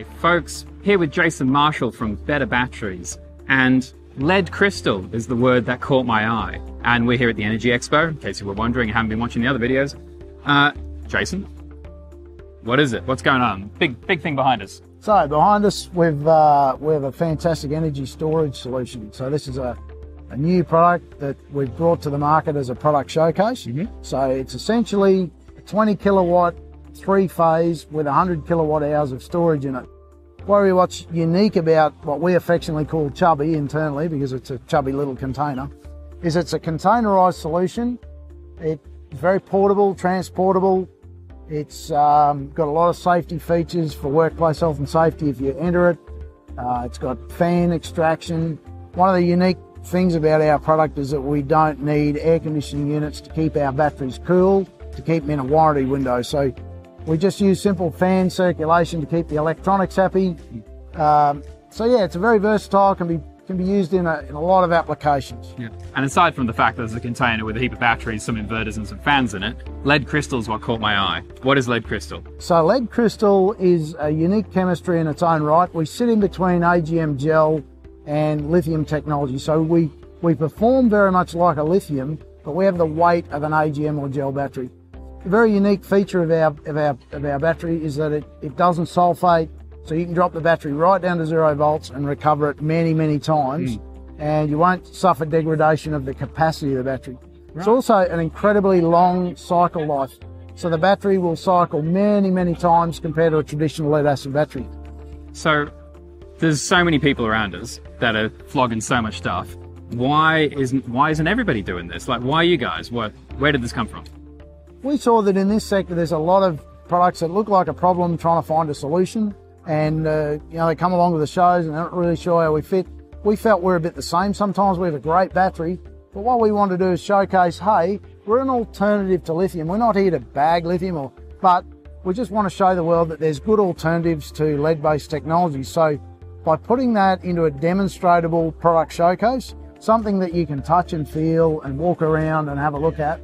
Hey folks, here with Jason Marshall from Betta Batteries, and lead crystal is the word that caught my eye. And we're here at the Energy Expo, in case you were wondering, you haven't been watching the other videos. Uh, Jason, what is it? What's going on? Big, big thing behind us. So behind us, we've uh, we have a fantastic energy storage solution. So this is a, a new product that we've brought to the market as a product showcase. Mhm. So it's essentially a 20 kilowatt, three phase with 100 kilowatt hours of storage in it. Worry what's unique about what we affectionately call chubby internally because it's a chubby little container is it's a containerized solution. It's very portable, transportable. It's um, got a lot of safety features for workplace health and safety if you enter it. Uh, it's got fan extraction. One of the unique things about our product is that we don't need air conditioning units to keep our batteries cool, to keep them in a warranty window. So we just use simple fan circulation to keep the electronics happy. Um, so yeah, it's a very versatile, can be can be used in a, in a lot of applications. Yeah. And aside from the fact that there's a container with a heap of batteries, some inverters, and some fans in it, lead crystal is what caught my eye. What is lead crystal? So lead crystal is a unique chemistry in its own right. We sit in between AGM gel and lithium technology. So we, we perform very much like a lithium, but we have the weight of an AGM or gel battery. A very unique feature of our, of our, of our battery is that it, it doesn't sulfate, so you can drop the battery right down to zero volts and recover it many, many times, hmm. and you won't suffer degradation of the capacity of the battery. It's also an incredibly long cycle life. So the battery will cycle many, many times compared to a traditional lead acid battery. So there's so many people around us that are flogging so much stuff. Why isn't why isn't everybody doing this? Like, why you guys? What? Where did this come from? We saw that in this sector there's a lot of products that look like a problem trying to find a solution. And, uh, you know, they come along with the shows and they're not really sure how we fit. We felt we're a bit the same. Sometimes we have a great battery, but what we want to do is showcase, hey, we're an alternative to lithium. We're not here to bag lithium or, but we just want to show the world that there's good alternatives to lead-based technology. So by putting that into a demonstrable product showcase, something that you can touch and feel and walk around and have a look at,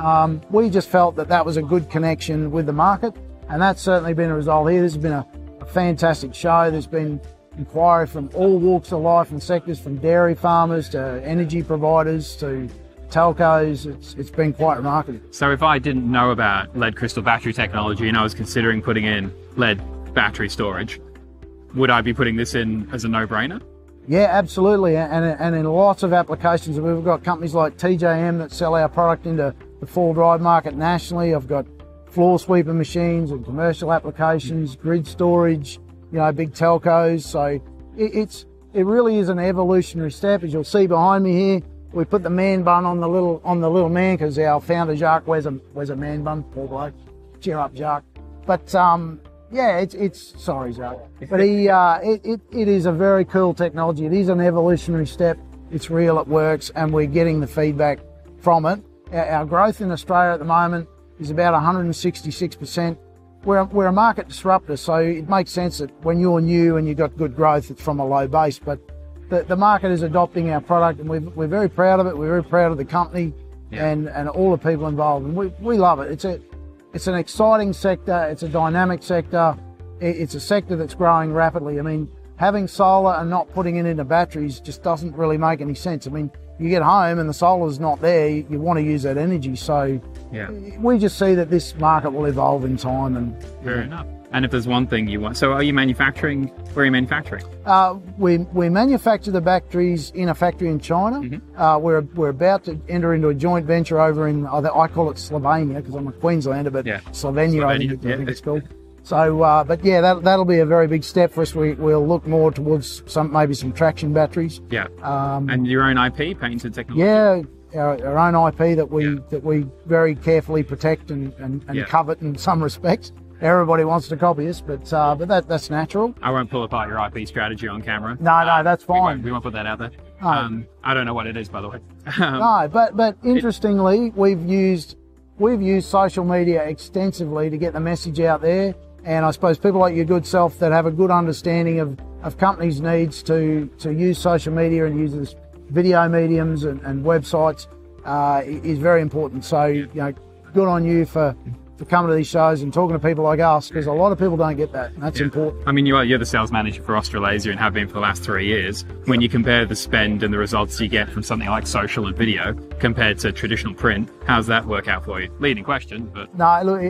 um, we just felt that that was a good connection with the market, and that's certainly been a result here. This has been a, a fantastic show. There's been inquiry from all walks of life and sectors, from dairy farmers to energy providers to telcos. It's, it's been quite remarkable. So if I didn't know about lead crystal battery technology and I was considering putting in lead battery storage, would I be putting this in as a no-brainer? Yeah, absolutely, and, and in lots of applications. We've got companies like TJM that sell our product into the four drive market nationally. I've got floor sweeper machines and commercial applications, grid storage, you know, big telcos. So it, it's it really is an evolutionary step. As you'll see behind me here, we put the man bun on the little on the little man because our founder Jacques wears a wears a man bun. Poor bloke. Cheer up, Jacques. But um, yeah, it's it's sorry, Jacques. But he uh, it, it it is a very cool technology. It is an evolutionary step. It's real. It works, and we're getting the feedback from it. Our, growth in Australia at the moment is about 166%. We're, we're a market disruptor, so it makes sense that when you're new and you've got good growth, it's from a low base. But the, the market is adopting our product, and we're, we're very proud of it. We're very proud of the company Yeah. and, and all the people involved. And we, we love it. It's a it's an exciting sector. It's a dynamic sector. It, it's a sector that's growing rapidly. I mean, having solar and not putting it into batteries just doesn't really make any sense. I mean, you get home and the solar's not there. You, you want to use that energy, so Yeah. we just see that this market will evolve in time and Fair enough. And if there's one thing you want, so are you manufacturing? Where are you manufacturing? Uh, we, we manufacture the batteries in a factory in China. Mm-hmm. Uh, we're, we're about to enter into a joint venture over in, I I call it Slovenia because I'm a Queenslander, but Yeah. Slovenia, I, think, yeah. I think it's called. So, uh, but yeah, that, that'll be a very big step for us. We, we'll look more towards some, maybe some traction batteries. Yeah. Um, And your own IP, patented technology. yeah, our, our own IP that we, Yeah. that we very carefully protect and, and, and Yeah. covet in some respects. Everybody wants to copy us, but, uh, but that, that's natural. I won't pull apart your IP strategy on camera. No, no, that's We won't, fine. we won't put that out there. No. Um, I don't know what it is, by the way. Um, No, but but interestingly, we've used we've used social media extensively to get the message out there, and I suppose people like your good self that have a good understanding of, of companies' needs to to use social media and use this video mediums and, and websites uh, is very important. So you know, good on you for for coming to these shows and talking to people like us because a lot of people don't get that. And that's important. I mean, you are you're the sales manager for Australasia and have been for the last three years. When you compare the spend and the results you get from something like social and video compared to traditional print, how's that work out for you? Leading question, but No, look,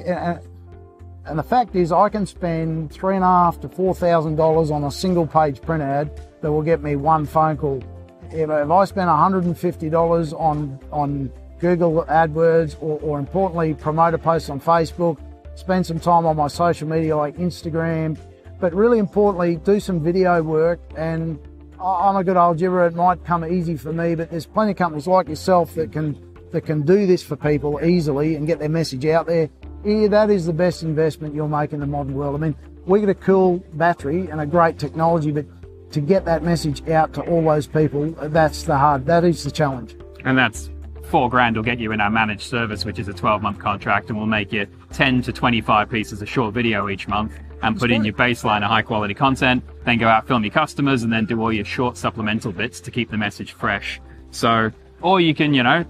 and, the fact is, I can spend three and a half to four thousand dollars on a single page print ad that will get me one phone call. If, I spend one hundred and fifty dollars on on Google AdWords, or, or importantly, promote a post on Facebook, spend some time on my social media like Instagram, but really importantly, do some video work. And I'm a good old gibber. It might come easy for me, but there's plenty of companies like yourself that can that can do this for people easily and get their message out there. Yeah, that is the best investment you'll make in the modern world. I mean, we get a cool battery and a great technology, but to get that message out to all those people, that's the hard. That is the challenge. and that's four grand will get you in our managed service, which is a 12 month contract, and we'll make you 10 to 25 pieces of short video each month and put in your baseline of high quality content, then go out film your customers, and then do all your short supplemental bits to keep the message fresh. So, or you can, you know,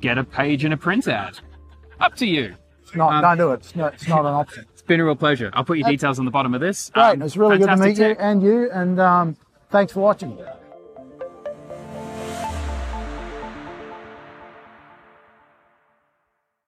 get a page in a print ad. Up to you. It's not, Um, don't do it. It's not, it's not an option. It's been a real pleasure. I'll put your details on the bottom of this. Great. Um, it's really good to fantastic meet you and you. And um, thanks for watching.